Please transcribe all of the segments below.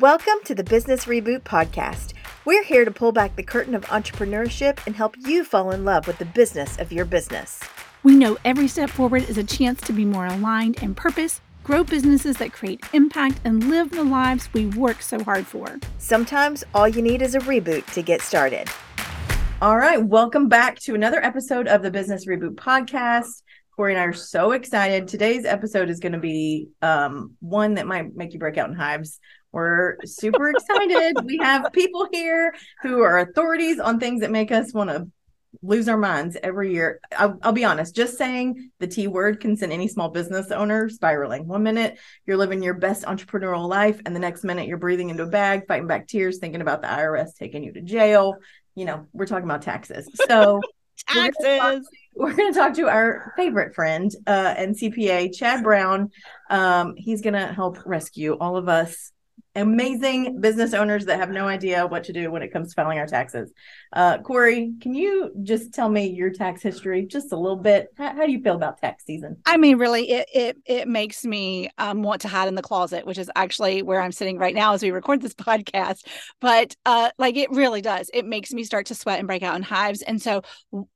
Welcome to the Business Reboot Podcast. We're here to pull back the curtain of entrepreneurship and help you fall in love with the business of your business. We know every step forward is a chance to be more aligned in purpose, grow businesses that create impact, and live the lives we work so hard for. Sometimes all you need is a reboot to get started. All right, welcome back to another episode of the Business Reboot Podcast. Corey and I are so excited. Today's episode is going to be um, one that might make you break out in hives. We're super excited. we have people here who are authorities on things that make us want to lose our minds every year. I'll, I'll, be honest, just saying the T word can send any small business owner spiraling. One minute you're living your best entrepreneurial life, and the next minute you're breathing into a bag, fighting back tears, thinking about the IRS taking you to jail. You know, we're talking about taxes. So, taxes. We're going to talk to our favorite friend uh, and CPA, Chad Brown. Um, he's going to help rescue all of us amazing business owners that have no idea what to do when it comes to filing our taxes. Uh, Corey, can you just tell me your tax history just a little bit? How, how do you feel about tax season? I mean, really, it it it makes me um, want to hide in the closet, which is actually where I'm sitting right now as we record this podcast. But uh, like, it really does. It makes me start to sweat and break out in hives. And so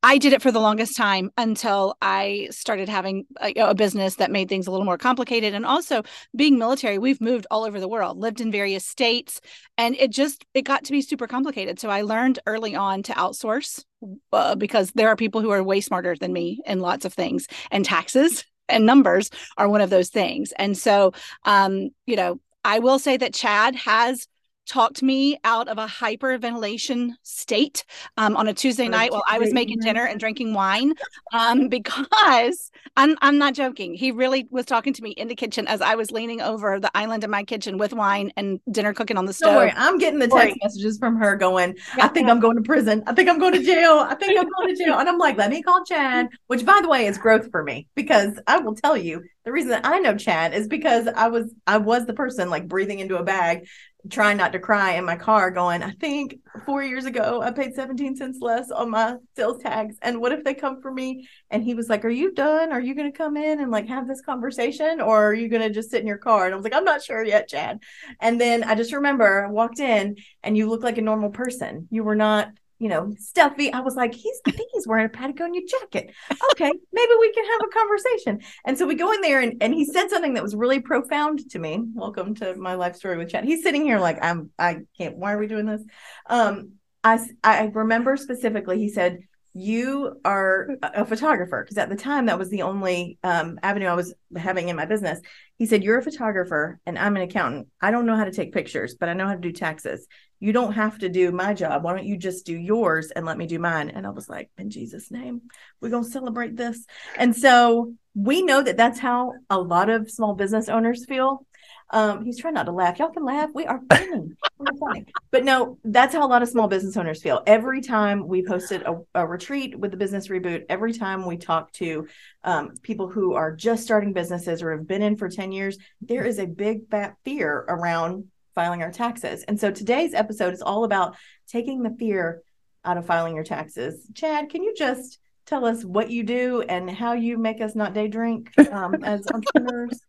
I did it for the longest time until I started having a, a business that made things a little more complicated. And also, being military, we've moved all over the world, lived in in various states and it just it got to be super complicated. So i learned early on to outsource uh, because there are people who are way smarter than me in lots of things and taxes and numbers are one of those things. And so um you know i will say that chad has talked me out of a hyperventilation state um, on a Tuesday night while I was making dinner and drinking wine um, because I'm, I'm not joking. He really was talking to me in the kitchen as I was leaning over the island in my kitchen with wine and dinner cooking on the stove. Worry, I'm getting the text messages from her going, I think I'm going to prison. I think I'm going to jail. I think I'm going to jail. And I'm like, let me call Chad, which by the way is growth for me because I will tell you the reason that I know Chad is because I was I was the person like breathing into a bag trying not to cry in my car going i think four years ago i paid 17 cents less on my sales tax and what if they come for me? And he was like are you done? Are you going to come in and like have this conversation or are you going to just sit in your car? And i was like i'm not sure yet chad. And then i just remember i walked in and you look like a normal person. You were not you know, stuffy. I was like, he's, I think he's wearing a Patagonia jacket. Okay, maybe we can have a conversation. And so we go in there and, and he said something that was really profound to me. Welcome to my life story with Chad. He's sitting here like, I'm, I can't, why are we doing this? Um, I, I remember specifically, he said, you are a photographer because at the time that was the only um, avenue I was having in my business. He said, You're a photographer and I'm an accountant. I don't know how to take pictures, but I know how to do taxes you don't have to do my job. Why don't you just do yours and let me do mine? And I was like, in Jesus' name, we're going to celebrate this. And so we know that that's how a lot of small business owners feel. Um, he's trying not to laugh. Y'all can laugh. We are funny. We're funny. But no, that's how a lot of small business owners feel. Every time we posted a, a retreat with the business reboot, every time we talk to um, people who are just starting businesses or have been in for 10 years, there is a big fat fear around filing our taxes. And so today's episode is all about taking the fear out of filing your taxes. Chad, can you just tell us what you do and how you make us not day drink um, as entrepreneurs?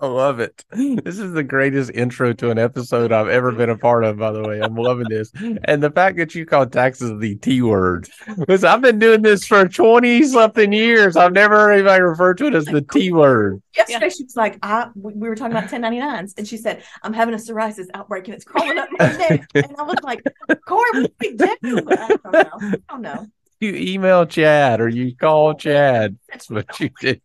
I love it. This is the greatest intro to an episode I've ever been a part of, by the way. I'm loving this. And the fact that you call taxes the T word. Because I've been doing this for 20 something years. I've never heard anybody refer to it as the T word. Yesterday, yeah. she was like, I, we were talking about 1099s, and she said, I'm having a psoriasis outbreak and it's crawling up my neck. And I was like, Corey, what do we do? I don't know. I don't know. You email Chad or you call Chad. That's what you do.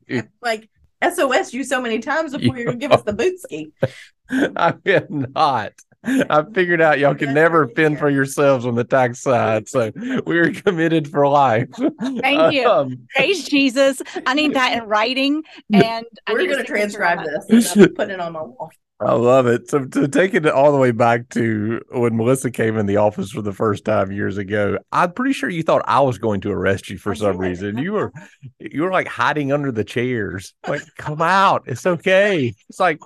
Like, SOS you so many times before you're gonna give us the boot ski. I am not. I figured out y'all can never fend for yourselves on the tax side, so we're committed for life. Thank you. Um, Praise Jesus. I need that in writing, and we're going to transcribe this. And put it on my wall. I love it. So to take it all the way back to when Melissa came in the office for the first time years ago, I'm pretty sure you thought I was going to arrest you for some reason. You were you were like hiding under the chairs. Like, come out. It's okay. It's like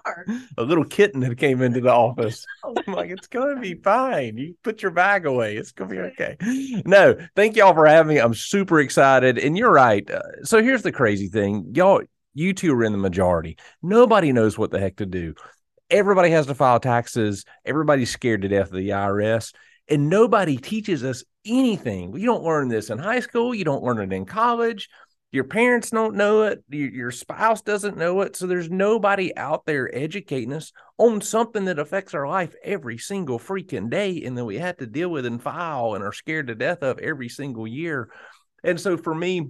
a little kitten that came into the office. I'm like, it's gonna be fine. You put your bag away. It's gonna be okay. No, thank y'all for having me. I'm super excited. And you're right. Uh, so here's the crazy thing. Y'all, you two are in the majority. Nobody knows what the heck to do everybody has to file taxes. Everybody's scared to death of the IRS, and nobody teaches us anything. You don't learn this in high school. You don't learn it in college. Your parents don't know it. Your, spouse doesn't know it. So there's nobody out there educating us on something that affects our life every single freaking day, and that we have to deal with and file and are scared to death of every single year. And so for me,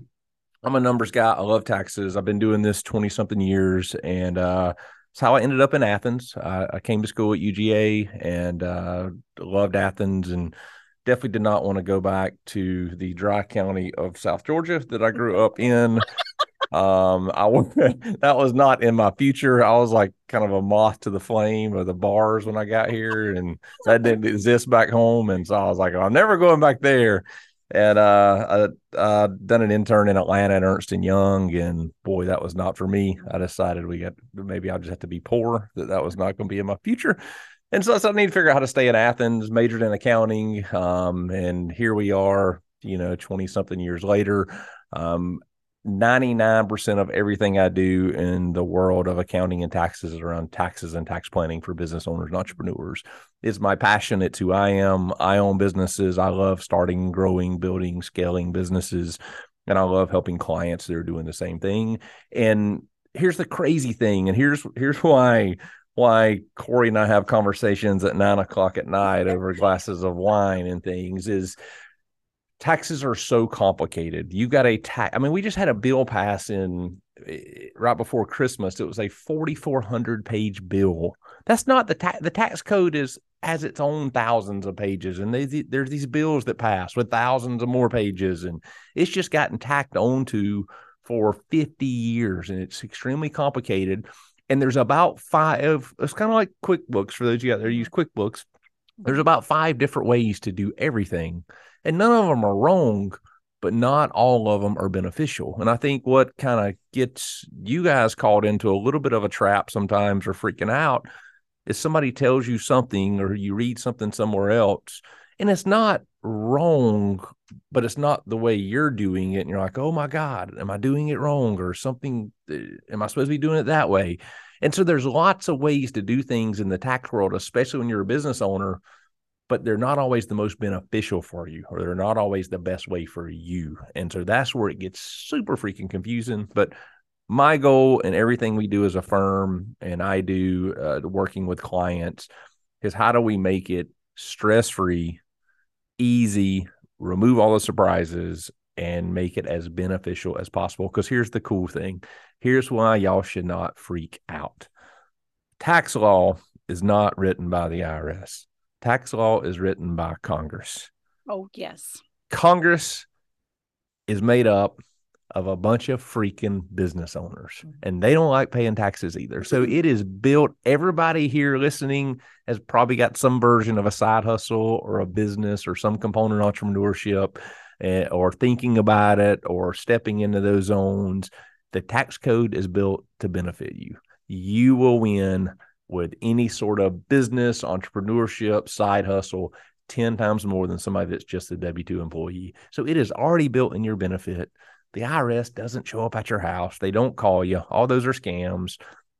I'm a numbers guy. I love taxes. I've been doing this 20 something years. And uh, it's how I ended up in Athens. I, I came to school at UGA and uh, loved Athens and definitely did not want to go back to the dry county of South Georgia that I grew up in. um, I that was not in my future. I was like kind of a moth to the flame of the bars when I got here, and that didn't exist back home. And so I was like, I'm never going back there and uh, I uh, done an intern in Atlanta at Ernst and Young, and boy, that was not for me. I decided we got maybe I just have to be poor. That that was not going to be in my future, and so, so I need to figure out how to stay in Athens. Majored in accounting, um, and here we are. You know, twenty something years later. Um, 99% of everything I do in the world of accounting and taxes is around taxes and tax planning for business owners and entrepreneurs. It's my passion. It's who I am. I own businesses. I love starting, growing, building, scaling businesses. And I love helping clients that are doing the same thing. And here's the crazy thing. And here's here's why why Corey and I have conversations at nine o'clock at night over glasses of wine and things is taxes are so complicated. You got a tax. I mean, we just had a bill pass in eh, right before Christmas. It was a 4,400 page bill. That's not the tax. The tax code is has its own thousands of pages, and they, there's these bills that pass with thousands of more pages, and it's just gotten tacked onto for 50 years, and it's extremely complicated. And there's about five. It's kind of like QuickBooks for those of you out there use QuickBooks. There's about five different ways to do everything and none of them are wrong but not all of them are beneficial and i think what kind of gets you guys caught into a little bit of a trap sometimes or freaking out is somebody tells you something or you read something somewhere else and it's not wrong but it's not the way you're doing it and you're like oh my god am i doing it wrong or something eh, am i supposed to be doing it that way and so there's lots of ways to do things in the tax world especially when you're a business owner but they're not always the most beneficial for you or they're not always the best way for you. And so that's where it gets super freaking confusing. But my goal and everything we do as a firm and I do uh, working with clients is how do we make it stress free, easy, remove all the surprises, and make it as beneficial as possible. Because here's the cool thing here's why y'all should not freak out. Tax law is not written by the IRS tax law is written by Congress. Oh, yes. Congress is made up of a bunch of freaking business owners mm-hmm. and they don't like paying taxes either. So it is built, everybody here listening has probably got some version of a side hustle or a business or some component entrepreneurship uh, or thinking about it or stepping into those zones. The tax code is built to benefit you. You will win with any sort of business, entrepreneurship, side hustle 10 times more than somebody that's just a W 2 employee. So it is already built in your benefit. The IRS doesn't show up at your house, they don't call you. All those are scams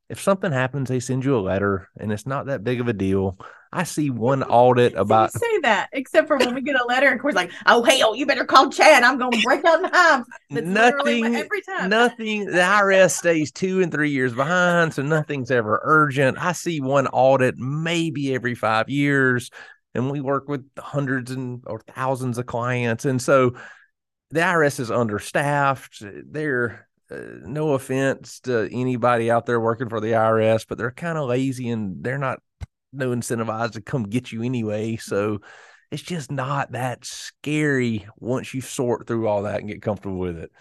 if something happens, they send you a letter and it's not that big of a deal. I see one audit about say that, except for when we get a letter and we're like, oh hell, oh, you better call Chad. I'm gonna break out in hives. nothing every time. Nothing the IRS stays two and three years behind, so nothing's ever urgent. I see one audit maybe every five years, and we work with hundreds and or thousands of clients. And so the IRS is understaffed. They're uh, no offense to anybody out there working for the IRS, but they're kind of lazy and they're not no incentivized to come get you anyway. So it's just not that scary once you sort through all that and get comfortable with it.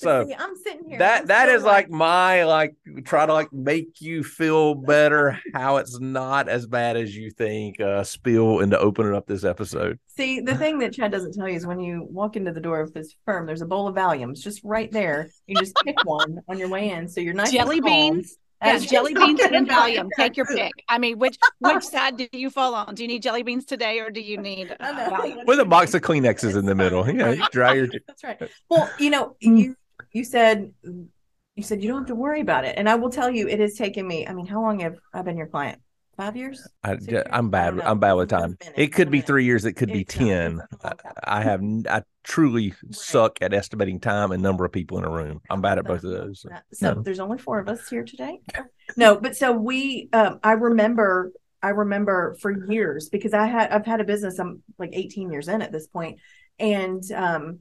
So see, I'm sitting here. That I'm that is like, like my like try to like make you feel better how it's not as bad as you think. Uh spill and to open it up this episode. See, the thing that Chad doesn't tell you is when you walk into the door of his firm, there's a bowl of Valiums just right there. You just pick one on your way in, so you're nice. Jelly beans. Yeah, jelly beans and Valium. Take your pick. I mean, which which side do you fall on? Do you need jelly beans today, or do you need uh, with a box of Kleenexes in the middle? You know, dry your. That's right. Well, you know, you you said you said you don't have to worry about it and i will tell you it has taken me i mean how long have i been your client Five years? I, i'm bad. don't. I'm bad with It's been a time. minute. It could be minute. three years. It could be It's not- ten. been a long time. I have. I truly suck at estimating time and number of people in a room. I'm bad at both of those. so. So No. there's only four of us here today. No, but so we, um, I remember, I remember for years because I had, I've had a business. I'm like 18 years in at this point, and um,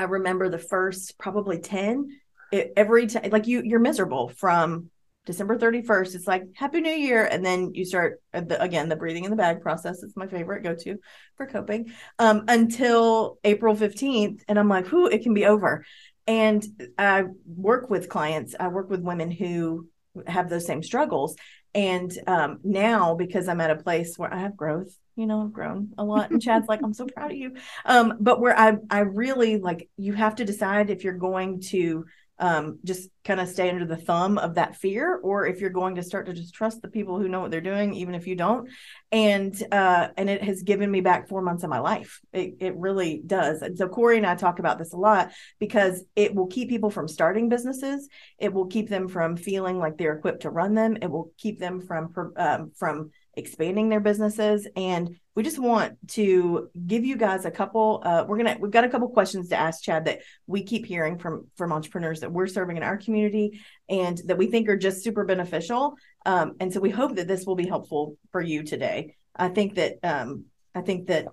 I remember the first probably 10. It, every time, like you, you're miserable from December 31st. It's like Happy New Year, and then you start uh, the, again the breathing in the bag process. It's my favorite go to for coping um, until April 15th, and I'm like, whoo, it can be over. And I work with clients. I work with women who have those same struggles. And um, now, because I'm at a place where I have growth, you know, I've grown a lot. And Chad's like, I'm so proud of you. Um, but where I, I really like, you have to decide if you're going to um, just kind of stay under the thumb of that fear, or if you're going to start to just trust the people who know what they're doing, even if you don't. And uh, and it has given me back four months of my life. It it really does. And so Corey and I talk about this a lot because it will keep people from starting businesses. It will keep them from feeling like they're equipped to run them. It will keep them from um, from expanding their businesses and we just want to give you guys a couple uh, we're gonna we've got a couple questions to ask chad that we keep hearing from from entrepreneurs that we're serving in our community and that we think are just super beneficial. Um, and so we hope that this will be helpful for you today. I think that um, i think that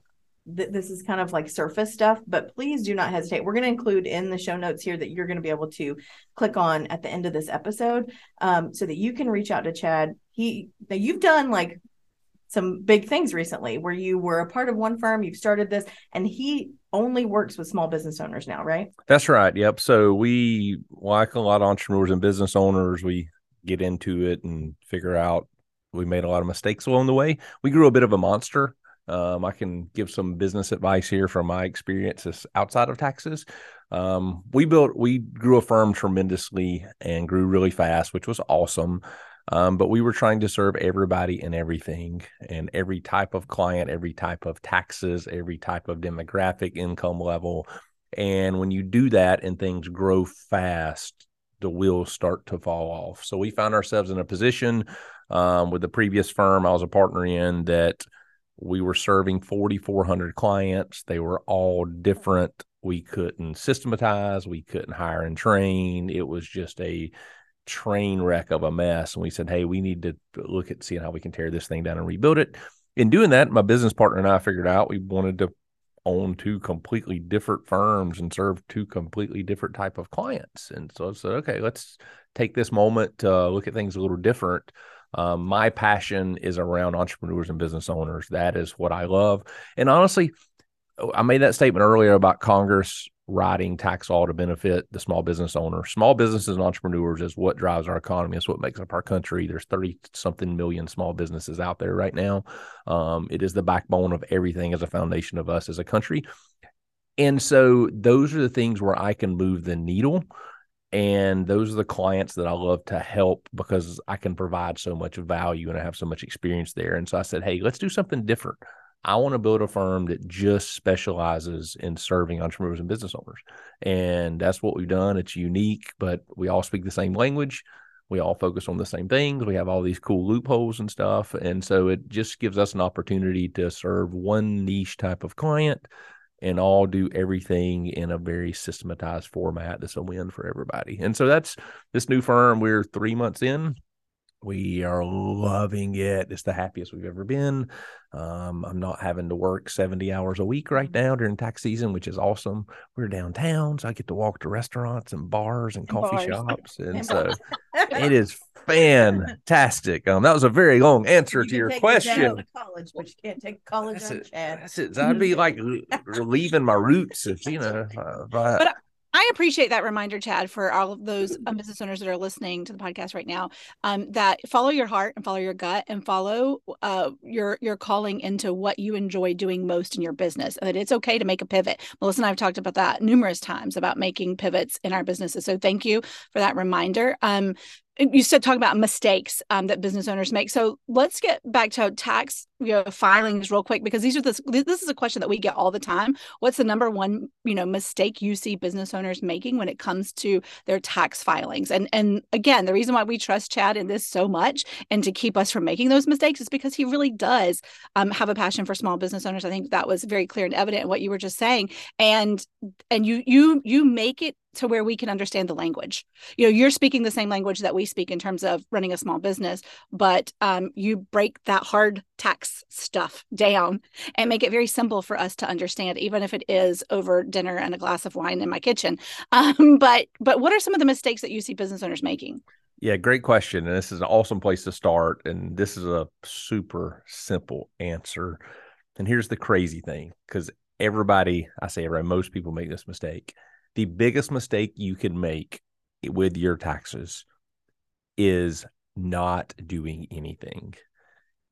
th- this is kind of like surface stuff but please do not hesitate we're going to include in the show notes here that you're going to be able to click on at the end of this episode um, so that you can reach out to chad he now you've done like some big things recently where you were a part of one firm, you've started this, and he only works with small business owners now, right? That's right. Yep. So we, like a lot of entrepreneurs and business owners, we get into it and figure out we made a lot of mistakes along the way. We grew a bit of a monster. Um, I can give some business advice here from my experiences outside of taxes. Um, we built, we grew a firm tremendously and grew really fast, which was awesome. Um, but we were trying to serve everybody and everything and every type of client, every type of taxes, every type of demographic, income level. And when you do that and things grow fast, the wheels start to fall off. So we found ourselves in a position um, with the previous firm I was a partner in that we were serving 4,400 clients. They were all different. We couldn't systematize, we couldn't hire and train. It was just a train wreck of a mess. And we said, hey, we need to look at seeing how we can tear this thing down and rebuild it. In doing that, my business partner and I figured out we wanted to own two completely different firms and serve two completely different type of clients. And so I said, okay, let's take this moment to look at things a little different. Um, my passion is around entrepreneurs and business owners. That is what I love. And honestly, I made that statement earlier about Congress writing tax law to benefit the small business owner. Small businesses and entrepreneurs is what drives our economy. It's what makes up our country. There's 30 something million small businesses out there right now. Um, it is the backbone of everything as a foundation of us as a country. And so those are the things where I can move the needle. And those are the clients that I love to help because I can provide so much value and I have so much experience there. And so I said, hey, let's do something different. I want to build a firm that just specializes in serving entrepreneurs and business owners. And that's what we've done. It's unique, but we all speak the same language. We all focus on the same things. We have all these cool loopholes and stuff. And so it just gives us an opportunity to serve one niche type of client and all do everything in a very systematized format that's a win for everybody. And so that's this new firm. We're three months in. We are loving it. It's the happiest we've ever been. Um, I'm not having to work 70 hours a week right now during tax season, which is awesome. We're downtown, so I get to walk to restaurants and bars and, And coffee bars. shops. And so it is fantastic. Um, that was a very long answer You to your take your dad question. to college, but you can't take college That's on it. That's it. I'd be like leaving my roots if you know. Uh, if I- But I appreciate that reminder, Chad, for all of those um, business owners that are listening to the podcast right now. Um, that follow your heart and follow your gut and follow uh, your your calling into what you enjoy doing most in your business. And that it's okay to make a pivot. Melissa and I have talked about that numerous times about making pivots in our businesses. So thank you for that reminder. Um, you said talk about mistakes um, that business owners make. So let's get back to tax you know, filings real quick because these are this this is a question that we get all the time. What's the number one you know mistake you see business owners making when it comes to their tax filings? And and again, the reason why we trust Chad in this so much and to keep us from making those mistakes is because he really does um, have a passion for small business owners. I think that was very clear and evident in what you were just saying. And and you you you make it to where we can understand the language. You know, you're speaking the same language that we speak in terms of running a small business, but um, you break that hard tax stuff down and make it very simple for us to understand, even if it is over dinner and a glass of wine in my kitchen. Um, but but what are some of the mistakes that you see business owners making? Yeah, great question. And this is an awesome place to start. And this is a super simple answer. And here's the crazy thing because everybody, I say everybody, most people make this mistake the biggest mistake you can make with your taxes is not doing anything.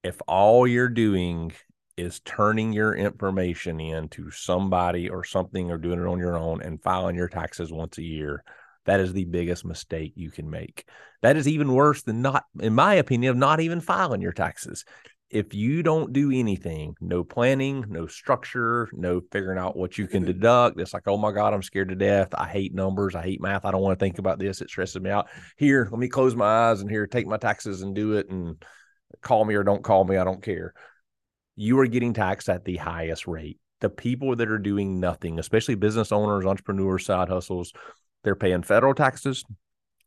If all you're doing is turning your information in to somebody or something or doing it on your own and filing your taxes once a year, that is the biggest mistake you can make. That is even worse than not, in my opinion, of not even filing your taxes if you don't do anything, no planning, no structure, no figuring out what you can mm-hmm. deduct, it's like, oh my God, I'm scared to death. I hate numbers. I hate math. I don't want to think about this. It stresses me out. Here, let me close my eyes and here, take my taxes and do it and call me or don't call me. I don't care. You are getting taxed at the highest rate. The people that are doing nothing, especially business owners, entrepreneurs, side hustles, they're paying federal taxes,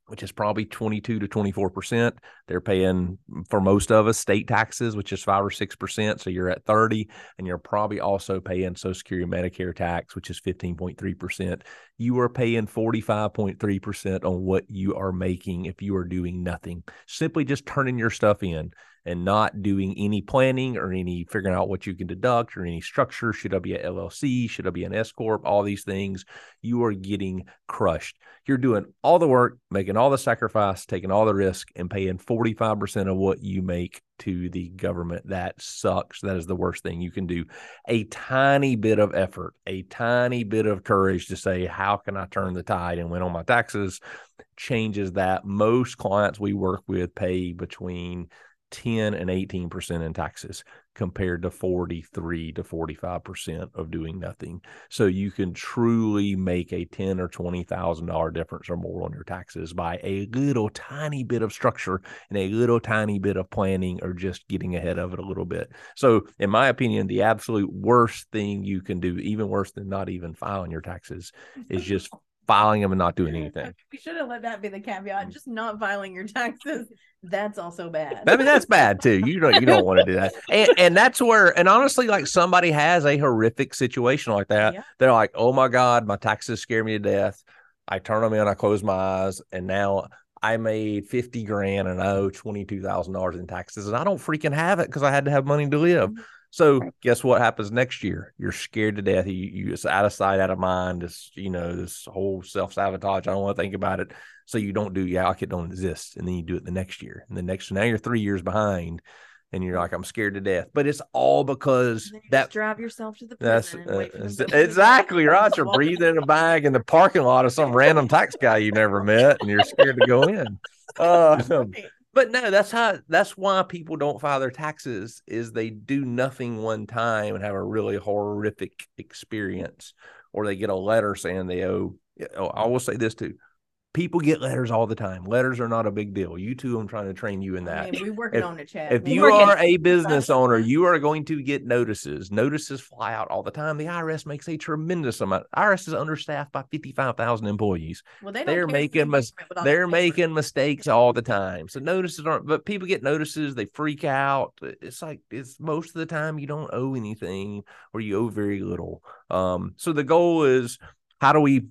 which is probably 22 to 24%. They're paying mm, for most of us state taxes, which is five or 6%. So you're at 30 and you're probably also paying social security and Medicare tax, which is 15.3%. You are paying 45.3% on what you are making if you are doing nothing, simply just turning your stuff in and not doing any planning or any figuring out what you can deduct or any structure. Should I be an LLC? Should I be an S Corp? All these things, you are getting crushed. You're doing all the work, making all the sacrifice, taking all the risk, and paying 45% of what you make to the government. That sucks. That is the worst thing you can do. A tiny bit of effort, a tiny bit of courage to say, How can I turn the tide and win on my taxes? changes that. Most clients we work with pay between 10 and 18% in taxes compared to 43 to 45% of doing nothing. So you can truly make a 10 or $20,000 difference or more on your taxes by a little tiny bit of structure and a little tiny bit of planning or just getting ahead of it a little bit. So in my opinion, the absolute worst thing you can do, even worse than not even filing your taxes, is just filing them and not doing anything. We should have let that be the caveat. Just not filing your taxes. That's also bad. I mean, that's bad too. You don't you don't want to do that. And and that's where and honestly, like somebody has a horrific situation like that. Yeah. They're like, oh my God, my taxes scare me to death. I turn them in, I close my eyes, and now I made 50 grand and I owe $22,000 in taxes. And I don't freaking have it because I had to have money to live. Mm-hmm. So guess what happens next year? You're scared to death. You, you it's out of sight, out of mind. This, you know, this whole self sabotage. I don't want to think about it. So you don't do, yeah, like it don't exist. And then you do it the next year. And the next, now you're three years behind and you're like, I'm scared to death. But it's all because that drive yourself to the prison. That's uh, exactly right. You're breathing in a bag in the parking lot of some random tax guy you never met, and you're scared to go in. Uh, but no, that's how that's why people don't file their taxes is they do nothing one time and have a really horrific experience, or they get a letter saying they owe. Oh, I will say this too people get letters all the time. Letters are not a big deal. You too, I'm trying to train you in that. I mean, we working if, on it, Chad. If we you are a business owner, you are going to get notices. Notices fly out all the time. The IRS makes a tremendous amount. IRS is understaffed by 55,000 employees. Well, they are making mis- they're making mistakes all the time. So notices aren't. But people get notices. They freak out. It's like it's most of the time you don't owe anything or you owe very little. Um, so the goal is how do we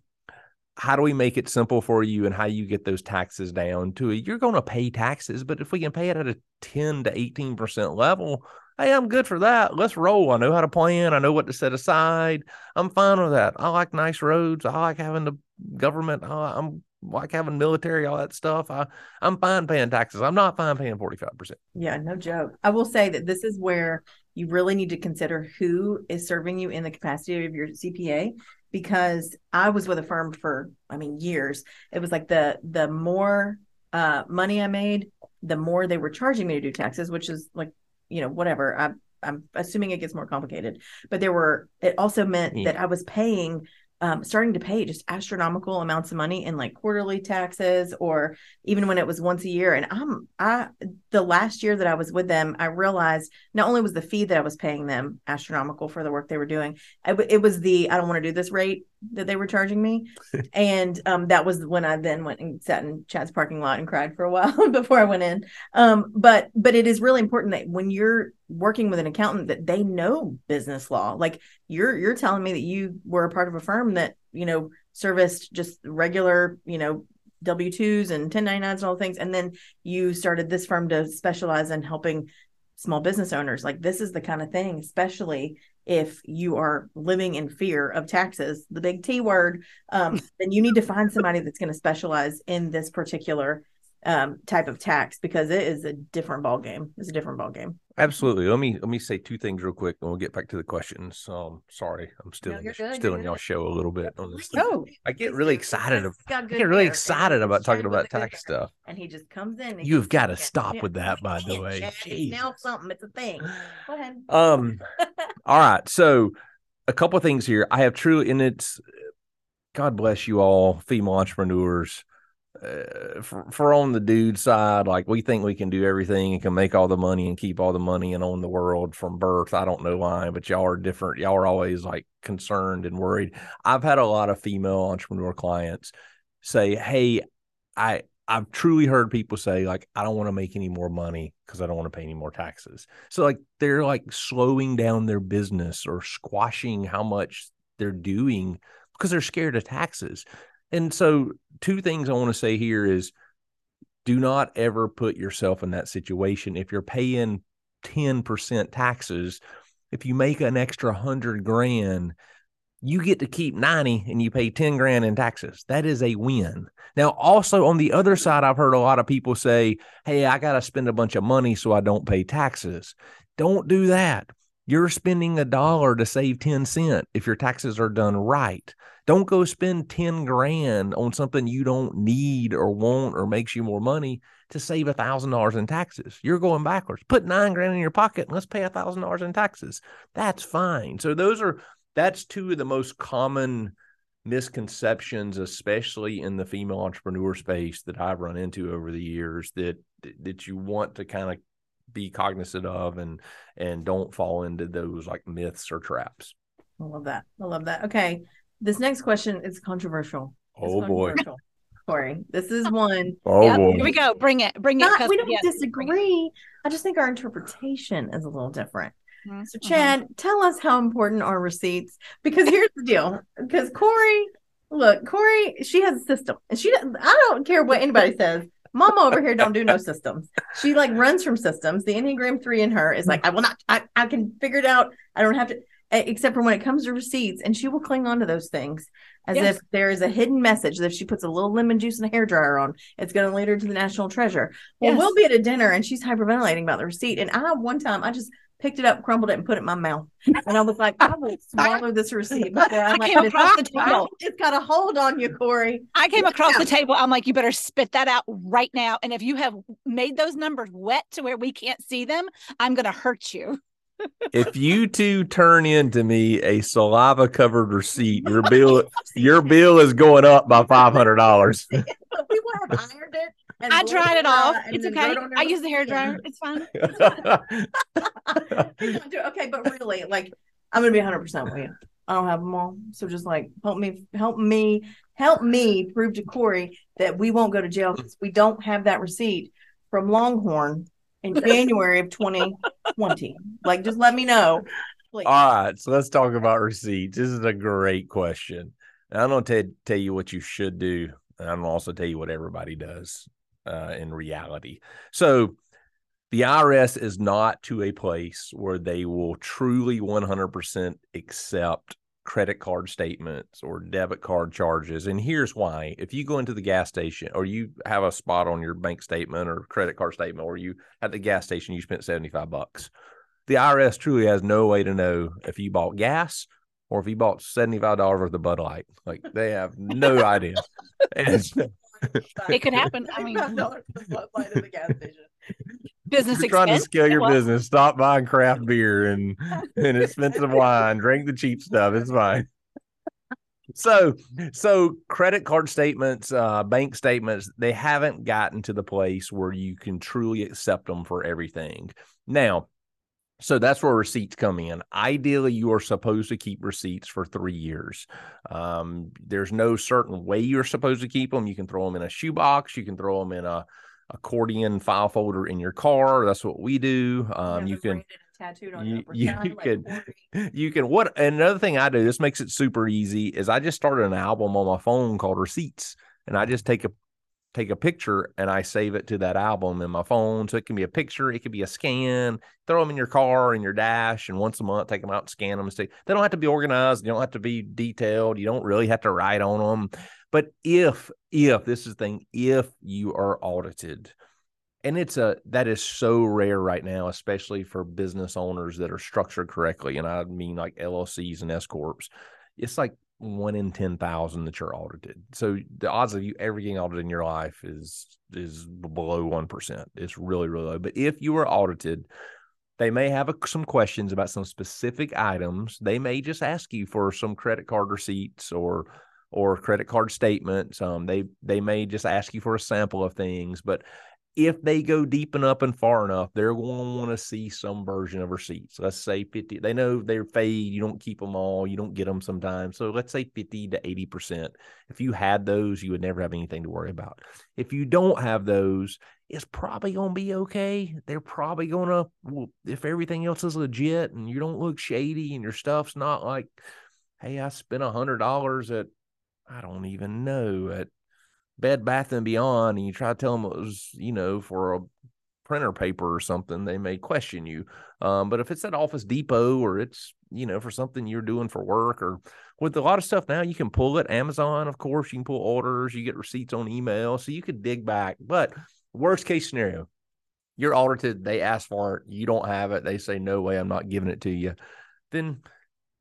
how do we make it simple for you and how you get those taxes down to it? You're going to pay taxes, but if we can pay it at a 10 to 18% level, hey, I'm good for that. Let's roll. I know how to plan. I know what to set aside. I'm fine with that. I like nice roads. I like having the government. I'm like having military, all that stuff. I, I'm fine paying taxes. I'm not fine paying 45%. Yeah, no joke. I will say that this is where you really need to consider who is serving you in the capacity of your CPA because I was with a firm for I mean years. It was like the the more uh, money I made, the more they were charging me to do taxes, which is like, you know, whatever. I, I'm assuming it gets more complicated, but there were, it also meant Yeah. that I was paying, um, starting to pay just astronomical amounts of money in like quarterly taxes or even when it was once a year. And I'm, I, the last year that I was with them, I realized not only was the fee that I was paying them astronomical for the work they were doing, w- it was the, I don't want to do this rate that they were charging me. and um, that was when I then went and sat in Chad's parking lot and cried for a while before I went in. Um, but but it is really important that when you're working with an accountant that they know business law. Like you're you're telling me that you were a part of a firm that you know serviced just regular you know W twos and 1099s and all things, and then you started this firm to specialize in helping small business owners. Like this is the kind of thing, especially if you are living in fear of taxes, the big T word, um, then you need to find somebody that's going to specialize in this particular um, type of tax because it is a different ball game. It's a different ball game. Absolutely. Let me let me say two things real quick, and we'll get back to the questions. Um, sorry, I'm still No, in good, still in y'all show a little bit on this. Oh, I get really excited. ab- I get really excited about talking about tax stuff. And he just comes in. and You've got to stop with that, by the way. Now something. It's a thing. Go ahead. Um, all right. So a couple things here. I have truly, and it's God bless you all, female entrepreneurs. Uh, for, for on the dude side, like we think we can do everything and can make all the money and keep all the money and own the world from birth. I don't know why, but y'all are different. Y'all are always like concerned and worried. I've had a lot of female entrepreneur clients say, Hey, I I've truly heard people say like I don't want to make any more money because I don't want to pay any more taxes. So like they're like slowing down their business or squashing how much they're doing because they're scared of taxes. And so two things I want to say here is do not ever put yourself in that situation if you're paying 10% taxes if you make an extra 100 grand you get to keep 90 and you pay 10 grand in taxes. That is a win. Now, also on the other side, I've heard a lot of people say, Hey, I got to spend a bunch of money so I don't pay taxes. Don't do that. You're spending a dollar to save 10 cent if your taxes are done right. Don't go spend 10 grand on something you don't need or want or makes you more money to save a thousand dollars in taxes. You're going backwards. Put nine grand in your pocket and let's pay a thousand dollars in taxes. That's fine. So those are that's two of the most common misconceptions, especially in the female entrepreneur space that I've run into over the years that that you want to kind of be cognizant of and and don't fall into those like myths or traps. I love that. I love that. Okay. This next question is controversial. It's Oh boy. Corey, this is one. Oh Yep, boy. Here we go. Bring it. Bring it. We don't yes, disagree. I just think our interpretation is a little different. Mhm, So. Chad, tell us how important are receipts? Because here's the deal. Because Corey, look, Corey, she has a system, and she. I don't care what anybody says. Mama over here don't do no systems. She like runs from systems. The Enneagram three in her is like, I will not. I, I can figure it out. I don't have to. Except for when it comes to receipts, and she will cling on to those things as Yes. if there is a hidden message that if she puts a little lemon juice and a hair dryer on, it's going to lead her to the national treasure. Well, Yes. we'll be at a dinner and she's hyperventilating about the receipt. And I, one time, I just picked it up, crumbled it, and put it in my mouth. And I was like, I will swallow this receipt before I I let came across the table. It's got a hold on you, Corey. I came across Yeah. the table. I'm like, you better spit that out right now. And if you have made those numbers wet to where we can't see them, I'm going to hurt you. if you two turn into me a saliva covered receipt, your bill your bill is going up by five hundred dollars. We will have ironed it. And I blown dried it off. It's okay. wrote on there I use the hair dryer. It's fine. You're okay, but really, like, I'm gonna be 100 percent with you. I don't have them all, so just like help me, help me, help me prove to Corey that we won't go to jail because we don't have that receipt from Longhorn in January of 2020. Like, just let me know, please. All right, so let's talk about receipts. This is a great question. And I'm going to tell- tell you what you should do, and I'm going to also tell you what everybody does uh, in reality. So, the IRS is not to a place where they will truly 100% accept credit card statements or debit card charges. And here's why. If you go into the gas station or you have a spot on your bank statement or credit card statement, or you at the gas station, you spent 75 bucks the IRS truly has no way to know if you bought gas or if you bought $75 worth of Bud Light. Like they have no idea. And It could happen. I mean- $5 for at the gas station. business You're trying to scale your Well, business. Stop buying craft beer and, and expensive wine. Drink the cheap stuff. It's fine. So, so credit card statements, uh, bank statements, they haven't gotten to the place where you can truly accept them for everything. Now, so that's where receipts come in. Ideally, you are supposed to keep receipts for three years. Um, there's no certain way you're supposed to keep them. You can throw them in a shoebox. You can throw them in a accordion file folder in your car. That's what we do. Um, you can tattooed on you- you like you can what another thing I do, this makes it super easy, is I just started an album on my phone called Receipts. And I just take a take a picture and I save it to that album in my phone. So it can be a picture, it could be a scan, throw them in your car in your dash, and once a month take them out and scan them and. They don't have to be organized, they don't have to be detailed, you don't really have to write on them. But if if this is the thing, if you are audited, and it's a that is so rare right now, especially for business owners that are structured correctly. And I mean like LLCs and S corps. It's like one in ten thousand that you're audited. So the odds of you ever getting audited in your life is is below one percent. It's really really low. But if you are audited, they may have a, some questions about some specific items. They may just ask you for some credit card receipts or or credit card statements. Um, they they may just ask you for a sample of things, but if they go deep enough and far enough, they're going to want to see some version of receipts. Let's say 50. They know they're fade. You don't keep them all. You don't get them sometimes. So let's say 50 to 80%. If you had those, you would never have anything to worry about. If you don't have those, it's probably going to be okay. They're probably going to, well, if everything else is legit and you don't look shady and your stuff's not like, hey, I spent a hundred dollars at, I don't even know, at Bed Bath and Beyond, and you try to tell them it was, you know, for a printer paper or something, they may question you. Um, but if it's at Office Depot or it's, you know, for something you're doing for work or with a lot of stuff now, you can pull it. Amazon, of course, you can pull orders, you get receipts on email, so you could dig back. But worst case scenario, you're audited, they ask for it, you don't have it, they say, no way, I'm not giving it to you. Then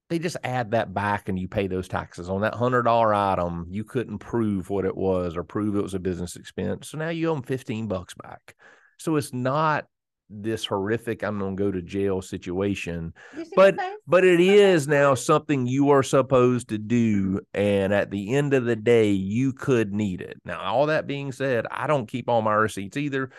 they just add that back and you pay those taxes on that hundred dollar item. You couldn't prove what it was or prove it was a business expense. So now you owe them 15 bucks back. So it's not this horrific, I'm going to go to jail situation, but but it is now something you are supposed to do. And at the end of the day, you could need it. Now, all that being said, I don't keep all my receipts either.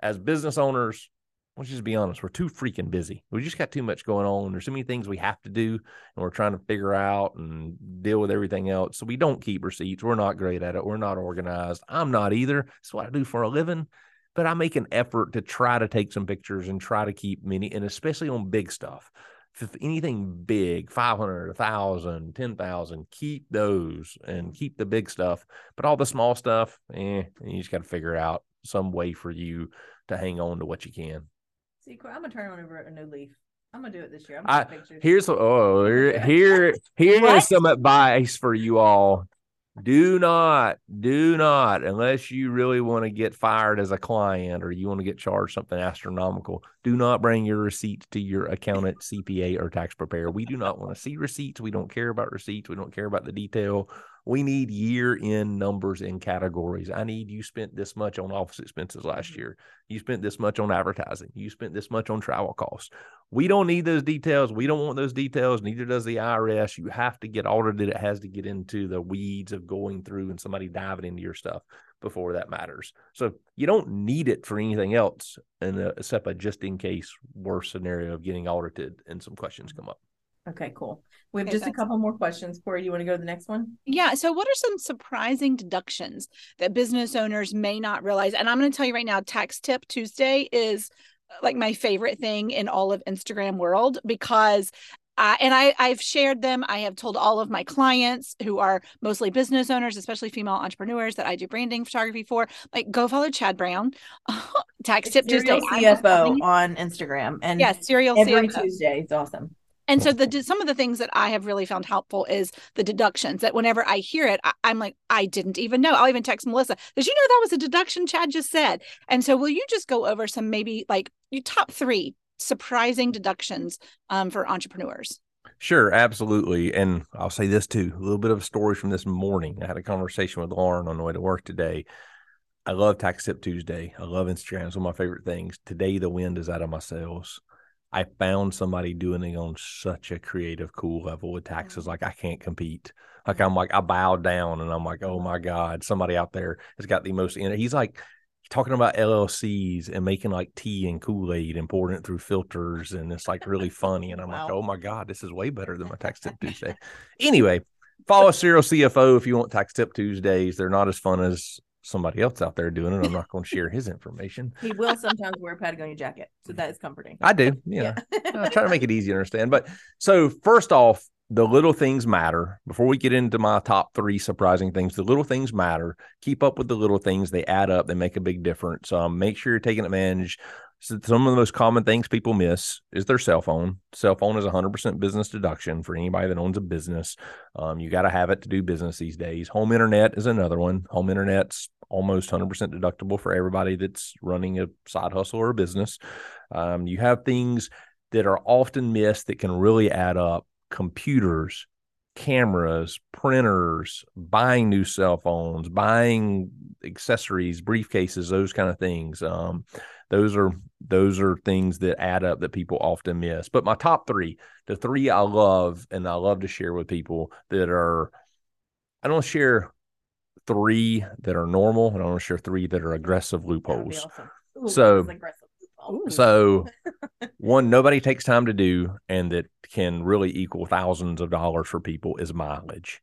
As business owners, let's just be honest, we're too freaking busy. We just got too much going on. There's so many things we have to do, and we're trying to figure out and deal with everything else. So we don't keep receipts. We're not great at it. We're not organized. I'm not either. That's what I do for a living. But I make an effort to try to take some pictures and try to keep many, and especially on big stuff. If anything big, 500, 1,000, 10,000, keep those and keep the big stuff. But all the small stuff, eh, you just got to figure out some way for you to hang on to what you can. See, I'm gonna turn on over a new leaf. I'm gonna do it this year. I'm I- gonna take pictures. Here's oh here here here is some advice for you all. Do not, do not, unless you really want to get fired as a client or you want to get charged something astronomical, do not bring your receipts to your accountant, CPA, or tax preparer. We do not want to see receipts. We don't care about receipts. We don't care about the detail. We need year end numbers and categories. I need you spent this much on office expenses last mm-hmm. year. You spent this much on advertising. You spent this much on travel costs. We don't need those details. We don't want those details. Neither does the IRS. You have to get audited. It has to get into the weeds of going through and somebody diving into your stuff before that matters. So you don't need it for anything else, and uh, except a just in case worst scenario of getting audited and some questions mm-hmm. come up. Okay, cool. We have Okay, just a couple more questions. Corey, do you want to go to the next one? Yeah. So, what are some surprising deductions that business owners may not realize? And I'm going to tell you right now, Tax Tip Tuesday is uh, like my favorite thing in all of Instagram world because. Uh, and I, I've shared them. I have told all of my clients who are mostly business owners, especially female entrepreneurs that I do branding photography for, like go follow Chad Brown, Tax Tip Tuesday. Serial I'm CFO on Instagram, and Yeah, serial every CFO. Tuesday it's awesome. And so the some of the things that I have really found helpful is the deductions that whenever I hear it, I, I'm like, I didn't even know. I'll even text Melissa, did you know that was a deduction Chad just said? And so will you just go over some maybe like your top three surprising deductions um, for entrepreneurs? Sure, absolutely. And I'll say this too a little bit of a story from this morning. I had a conversation with Lauren on the way to work today. I love Tax Tip Tuesday. I love Instagram. It's one of my favorite things. Today, the wind is out of my sails. I found somebody doing it on such a creative, cool level with taxes. Mm-hmm. Like I can't compete. Like I'm like I bow down and I'm like, oh my god, somebody out there has got the most. In He's like talking about LLCs and making like tea and Kool Aid and pouring it through filters, and it's like really funny. And I'm like, oh my god, this is way better than my Tax Tip Tuesday. anyway, follow Serial CFO if you want Tax Tip Tuesdays. They're not as fun as somebody else out there doing it. I'm not going to share his information. He will sometimes wear a Patagonia jacket, so that is comforting. I do, yeah. I try to make it easy to understand. But so first off, the little things matter. Before we get into my top three surprising things, the little things matter. Keep up with the little things; they add up. They make a big difference. Um, make sure you're taking advantage. So some of the most common things people miss is their cell phone. Cell phone is 100% business deduction for anybody that owns a business. Um, you got to have it to do business these days. Home internet is another one. Home internet's almost 100% deductible for everybody that's running a side hustle or a business. Um, you have things that are often missed that can really add up computers, cameras, printers, buying new cell phones, buying accessories, briefcases, those kind of things. Um, those are those are things that add up that people often miss. But my top three, the three I love and I love to share with people that are, I don't share three that are normal and I don't share three that are aggressive That would be loopholes. awesome. Ooh, So- aggressive. Ooh. So, one nobody takes time to do, and that can really equal thousands of dollars for people is mileage.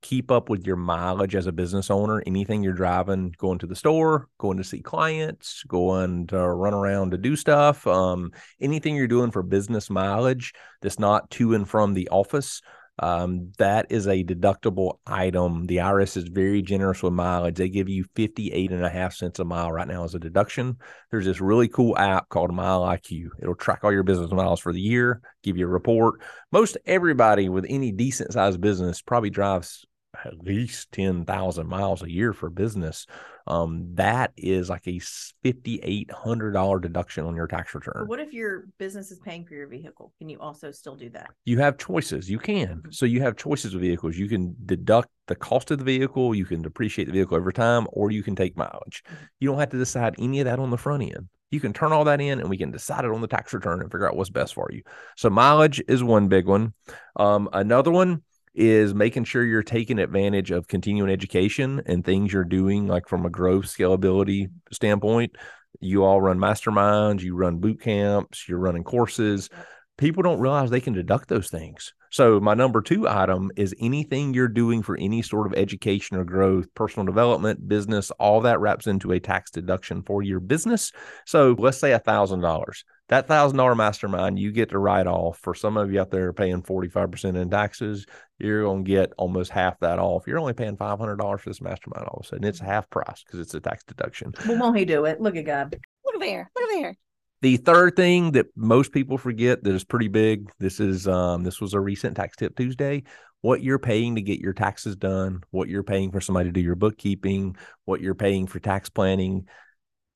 Keep up with your mileage as a business owner. Anything you're driving, going to the store, going to see clients, going to run around to do stuff, um, anything you're doing for business mileage that's not to and from the office, um, that is a deductible item. The IRS is very generous with mileage. They give you 58 and a half cents a mile right now as a deduction there's this really cool app called Mile IQ. It'll track all your business miles for the year, give you a report. Most everybody with any decent sized business probably drives at least 10,000 miles a year for business. Um, that is like a $5,800 deduction on your tax return. But what if your business is paying for your vehicle? Can you also still do that? you have choices. You can. Mhm. So you have choices of vehicles. You can deduct the cost of the vehicle, you can depreciate the vehicle over time, or you can take mileage. Mhm. You don't have to decide any of that on the front end. You can turn all that in and we can decide it on the tax return and figure out what's best for you. So mileage is one big one. Um, another one is making sure you're taking advantage of continuing education and things you're doing, like from a growth scalability standpoint. You all run masterminds, you run boot camps, you're running courses. People don't realize they can deduct those things. So, my number two item is anything you're doing for any sort of education or growth, personal development, business, all that wraps into a tax deduction for your business. So, let's say a $1,000. That $1,000 mastermind you get to write off. For some of you out there paying 45% in taxes, you're going to get almost half that off. You're only paying $500 for this mastermind all of a sudden. It's half price because it's a tax deduction. Well, won't he do it? Look at God. Look there. Look there. The third thing that most people forget that is pretty big. This is um this was a recent tax tip Tuesday. What you're paying to get your taxes done, what you're paying for somebody to do your bookkeeping, what you're paying for tax planning,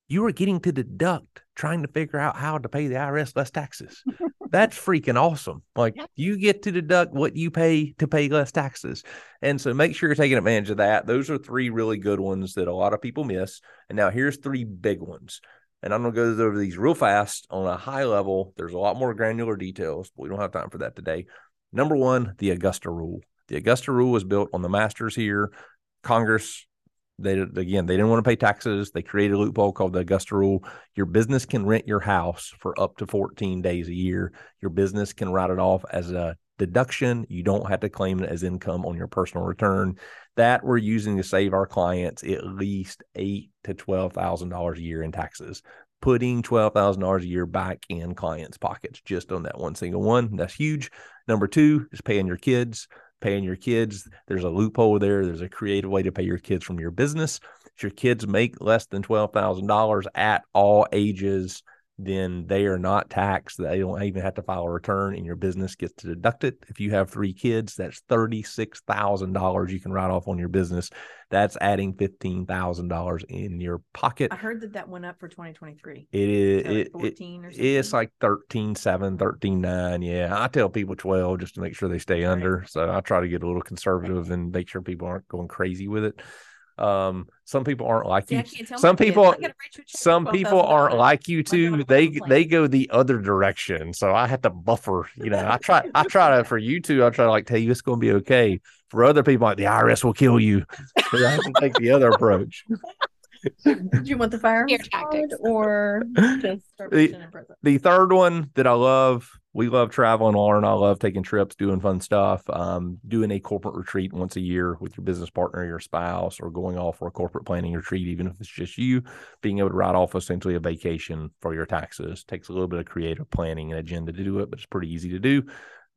you are getting to deduct trying to figure out how to pay the IRS less taxes. That's freaking awesome. Like Yep. you get to deduct what you pay to pay less taxes. And so make sure you're taking advantage of that. Those are three really good ones that a lot of people miss. And now here's three big ones. And I'm going to go over these real fast on a high level. There's a lot more granular details, but we don't have time for that today. Number one, the Augusta rule. The Augusta rule was built on the masters here. Congress, they again, they didn't want to pay taxes. They created a loophole called the Augusta rule. Your business can rent your house for up to 14 days a year. Your business can write it off as a deduction. You don't have to claim it as income on your personal return. That we're using to save our clients at least eight to twelve thousand dollars a year in taxes. Putting twelve thousand dollars a year back in clients' pockets just on that one single one. That's huge. Number two is paying your kids. Paying your kids. There's a loophole there. There's a creative way to pay your kids from your business. If your kids make less than twelve thousand dollars at all ages, then they are not taxed. They don't even have to file a return, and your business gets to deduct it. If you have three kids, that's thirty six thousand dollars you can write off on your business. That's adding fifteen thousand dollars in your pocket. I heard that that went up for 2023. It is So like it, it or something. it's like 13 7 13 9 yeah i tell people 12 just to make sure they stay Right. under so i try to get a little conservative and make sure people aren't going crazy with it um some people aren't like See, you. Can't tell my some people I gotta write you a check for some people aren't like you too. they they go the other direction. So i have to buffer you know i try i try to for you two i try to like tell you it's going to be okay. For other people like the irs will kill you. So i have to take the other approach. Do you want the fire Fear tactics. or just starvation in prison? the third one that I love, we love traveling. Lauren and I love taking trips, doing fun stuff, um, doing a corporate retreat once a year with your business partner, your spouse, or going off for a corporate planning retreat, even if it's just you, being able to write off essentially a vacation for your taxes. Takes a little bit of creative planning and agenda to do it, but it's pretty easy to do.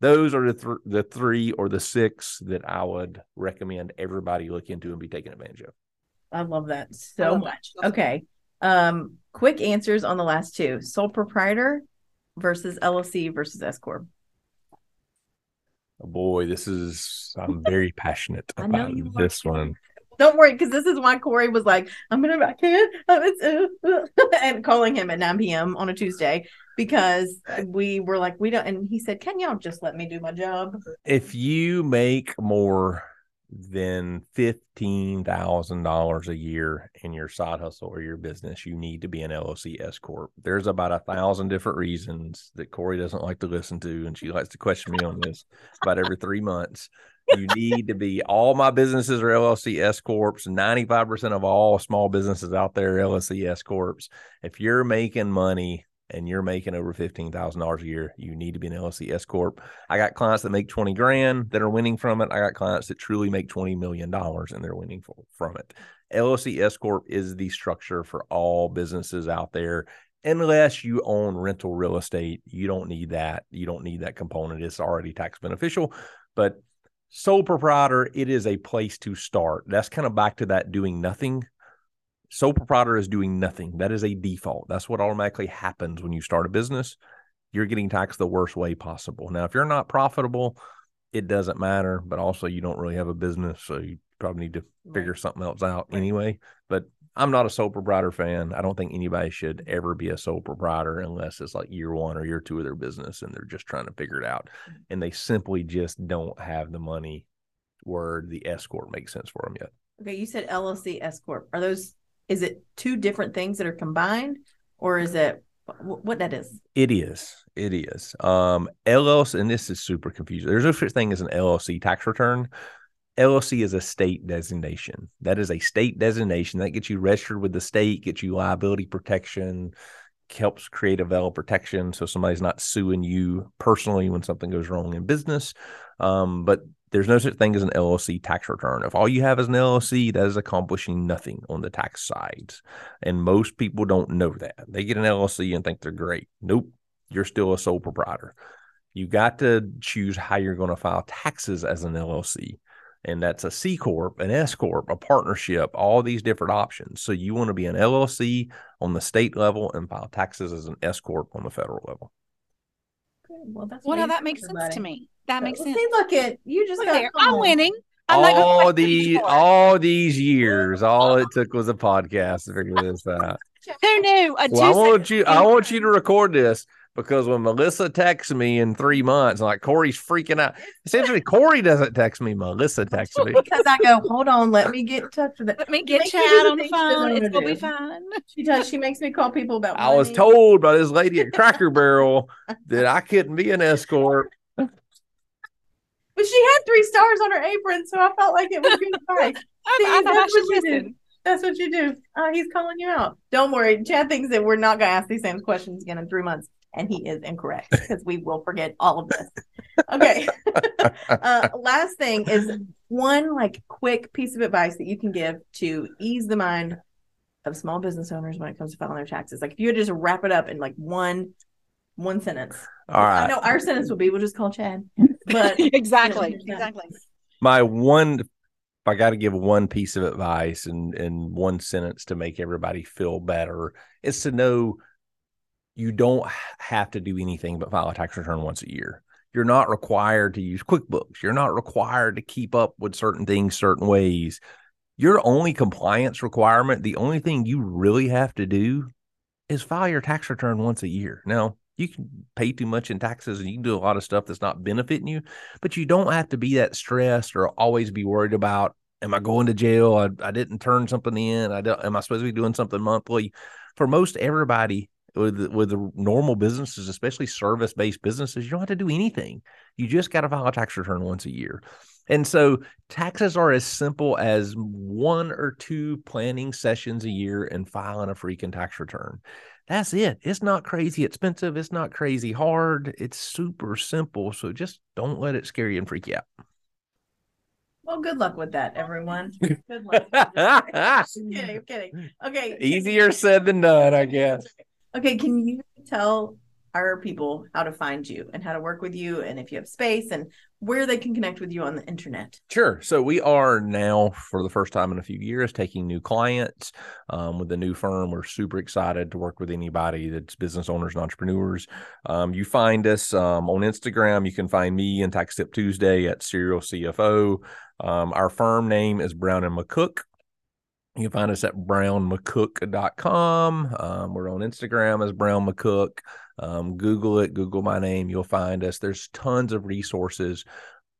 Those are the, th- the three or the six that I would recommend everybody look into and be taking advantage of. I love that so love that. much. Okay. Um, quick answers on the last two. Sole proprietor versus LLC versus S Corp. Oh boy, this is I'm very passionate I know about you are. this one. Don't worry, because this is why Corey was like, I'm gonna I can't uh," and calling him at 9 p.m. on a Tuesday because we were like, we don't and he said, Can y'all just let me do my job? if you make more than fifteen thousand dollars a year in your side hustle or your business, you need to be an LLC S corp. There's about a thousand different reasons that Corey doesn't like to listen to, and she likes to question me on this about every three months. You need to be. All my businesses are LLC S corps. Ninety five percent of all small businesses out there are LLC S corps. If you're making money and you're making over fifteen thousand dollars a year, you need to be an LLC S corp. I got clients that make 20 grand that are winning from it. I got clients that truly make 20 million dollars and they're winning for, from it. LLC S corp is the structure for all businesses out there. Unless you own rental real estate, you don't need that. You don't need that component. It's already tax beneficial. But sole proprietor, it is a place to start. That's kind of back to that doing nothing. Sole proprietor is doing nothing. That is a default. That's what automatically happens when you start a business you're getting taxed the worst way possible. Now, if you're not profitable, it doesn't matter, but also you don't really have a business, so you probably need to figure something else out anyway. But I'm not a sole proprietor fan. I don't think anybody should ever be a sole proprietor unless it's like year one or year two of their business and they're just trying to figure it out. Mm-hmm. And they simply just don't have the money where the S corp makes sense for them yet. Okay, you said LLC S Corp. Are those is it two different things that are combined or is it what that is? It is. It is. Um, LLC, and this is super confusing. There's no such thing as an LLC tax return. LLC is a state designation. That is a state designation that gets you registered with the state, gets you liability protection, helps create a veil protection so somebody's not suing you personally when something goes wrong in business. Um, but there's no such thing as an LLC tax return. If all you have is an LLC, that is accomplishing nothing on the tax side. And most people don't know that. They get an LLC and think they're great. Nope, you're still a sole proprietor. You got to choose how you're going to file taxes as an LLC. And that's a C Corp, an S Corp, a partnership, all these different options. So you want to be an LLC on the state level and file taxes as an S Corp on the federal level. Okay, well, that's Well, what now that said, makes sense to me. That makes Well, sense. See, look at you just Look got there. I'm winning. I'm not gonna all fight the all these years, all it uh, took was a podcast to figure this out. Who knew? A Well, I want you. I want you to record this because when Melissa texts me in three months, like Corey's freaking out. Essentially, Corey doesn't text me. Melissa texts me. because I go, hold on, let me get in touch with it. Let me get Make sure Chad on the things she doesn't phone. It's wanna gonna be fine. She does. She makes me call people about. I was told by this lady at Cracker Barrel that I couldn't be an escort. but she had three stars on her apron, so I felt like it was good advice. I, See, I thought I that's what you do. That's what you do. Uh, he's calling you out. Don't worry. Chad thinks that we're not going to ask these same questions again in three months, and he is incorrect because we will forget all of this. Okay. uh, last thing is one like quick piece of advice that you can give to ease the mind of small business owners when it comes to filing their taxes. Like if you would just wrap it up in like one one sentence. All right. I know our sentence would be we'll just call Chad, but exactly. Yeah. Exactly. My one, if I got to give one piece of advice in in one sentence to make everybody feel better, is to know you don't have to do anything but file a tax return once a year. You're not required to use QuickBooks. You're not required to keep up with certain things certain ways. Your only compliance requirement, the only thing you really have to do is file your tax return once a year. Now, you can pay too much in taxes and you can do a lot of stuff that's not benefiting you, but you don't have to be that stressed or always be worried about am I going to jail? I, I didn't turn something in. I don't, am I supposed to be doing something monthly? For most everybody, with with the normal businesses, especially service based businesses, you don't have to do anything. You just got to file a tax return once a year. And so taxes are as simple as one or two planning sessions a year and filing a freaking tax return. That's it. It's not crazy expensive. It's not crazy hard. It's super simple. So just don't let it scare you and freak you out. Well, good luck with that, everyone. Good luck. I'm kidding, I'm kidding. Okay. Easier said than done, I guess. Okay, can you tell our people how to find you and how to work with you and if you have space and where they can connect with you on the internet? Sure. So we are now, for the first time in a few years, taking new clients um, with a new firm. We're super excited to work with anybody that's business owners and entrepreneurs. Um, you find us um, on Instagram. You can find me and Tax Tip Tuesday at Serial CFO. Um, our firm name is Brown and McCook. You can find us at brownmccook.com. Um, we're on Instagram as Brown McCook. Um, Google it, Google my name, you'll find us. There's tons of resources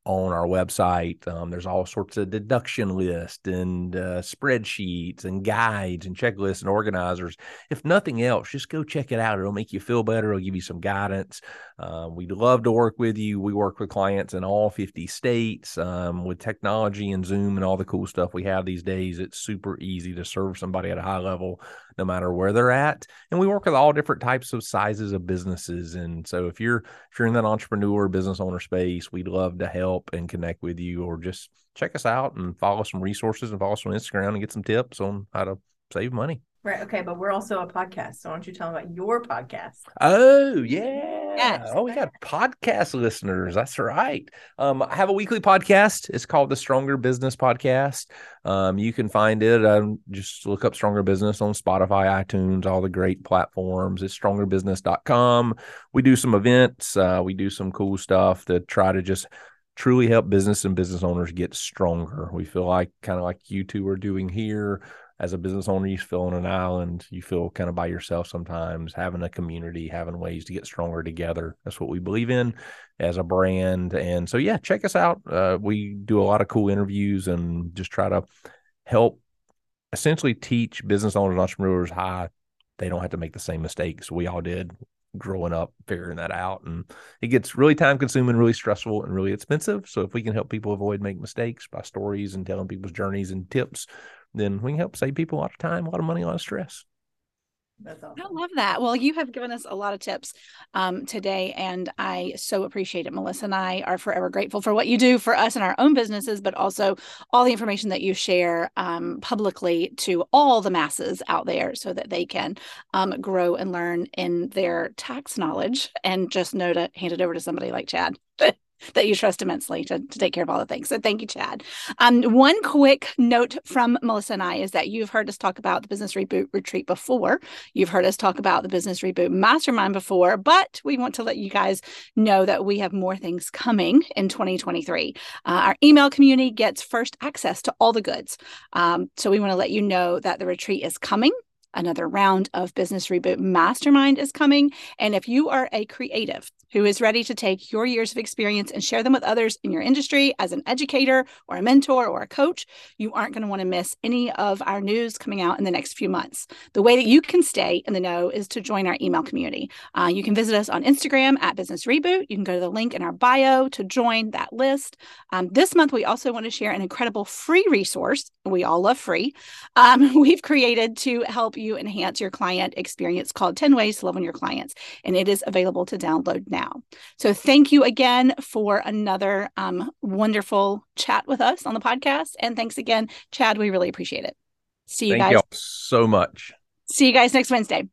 on our website. Um, there's all sorts of deduction lists and uh, spreadsheets and guides and checklists and organizers. If nothing else, just go check it out. It'll make you feel better. It'll give you some guidance. Uh, we'd love to work with you. We work with clients in all 50 states um, with technology and Zoom and all the cool stuff we have these days. It's super easy to serve somebody at a high level no matter where they're at. And we work with all different types of sizes of businesses. And so if you're if you're in that entrepreneur business owner space, we'd love to help and connect with you or just check us out and follow some resources and follow us on Instagram and get some tips on how to save money. Right. Okay. But we're also a podcast. So why don't you tell them about your podcast? Oh, yeah. Yes. Oh, we got podcast listeners. That's right. Um, I have a weekly podcast. It's called the Stronger Business Podcast. Um, you can find it. Um, just look up Stronger Business on Spotify, iTunes, all the great platforms. It's strongerbusiness.com. We do some events. Uh, we do some cool stuff to try to just truly help business and business owners get stronger. We feel like kind of like you two are doing here as a business owner, you feel on an island. You feel kind of by yourself sometimes, having a community, having ways to get stronger together. That's what we believe in as a brand. And so, yeah, check us out. Uh, we do a lot of cool interviews and just try to help essentially teach business owners and entrepreneurs how they don't have to make the same mistakes we all did growing up figuring that out and it gets really time consuming really stressful and really expensive so if we can help people avoid make mistakes by stories and telling people's journeys and tips then we can help save people a lot of time, a lot of money, a lot of stress. That's awesome. I love that. Well, you have given us a lot of tips um, today, and I so appreciate it. Melissa and I are forever grateful for what you do for us and our own businesses, but also all the information that you share um, publicly to all the masses out there so that they can um, grow and learn in their tax knowledge and just know to hand it over to somebody like Chad. that you trust immensely to, to take care of all the things. So thank you, Chad. Um, one quick note from Melissa and I is that you've heard us talk about the Business Reboot Retreat before. You've heard us talk about the Business Reboot Mastermind before, but we want to let you guys know that we have more things coming in 2023. Uh, our email community gets first access to all the goods. Um, so we want to let you know that the retreat is coming another round of Business Reboot Mastermind is coming. And if you are a creative who is ready to take your years of experience and share them with others in your industry as an educator or a mentor or a coach, you aren't going to want to miss any of our news coming out in the next few months. The way that you can stay in the know is to join our email community. Uh, you can visit us on Instagram at Business Reboot. You can go to the link in our bio to join that list. Um, this month, we also want to share an incredible free resource. We all love free. Um, we've created to help you enhance your client experience called 10 Ways to Love on Your Clients. And it is available to download now. So thank you again for another um, wonderful chat with us on the podcast. And thanks again, Chad. We really appreciate it. See you Thank guys. you so much. See you guys next Wednesday.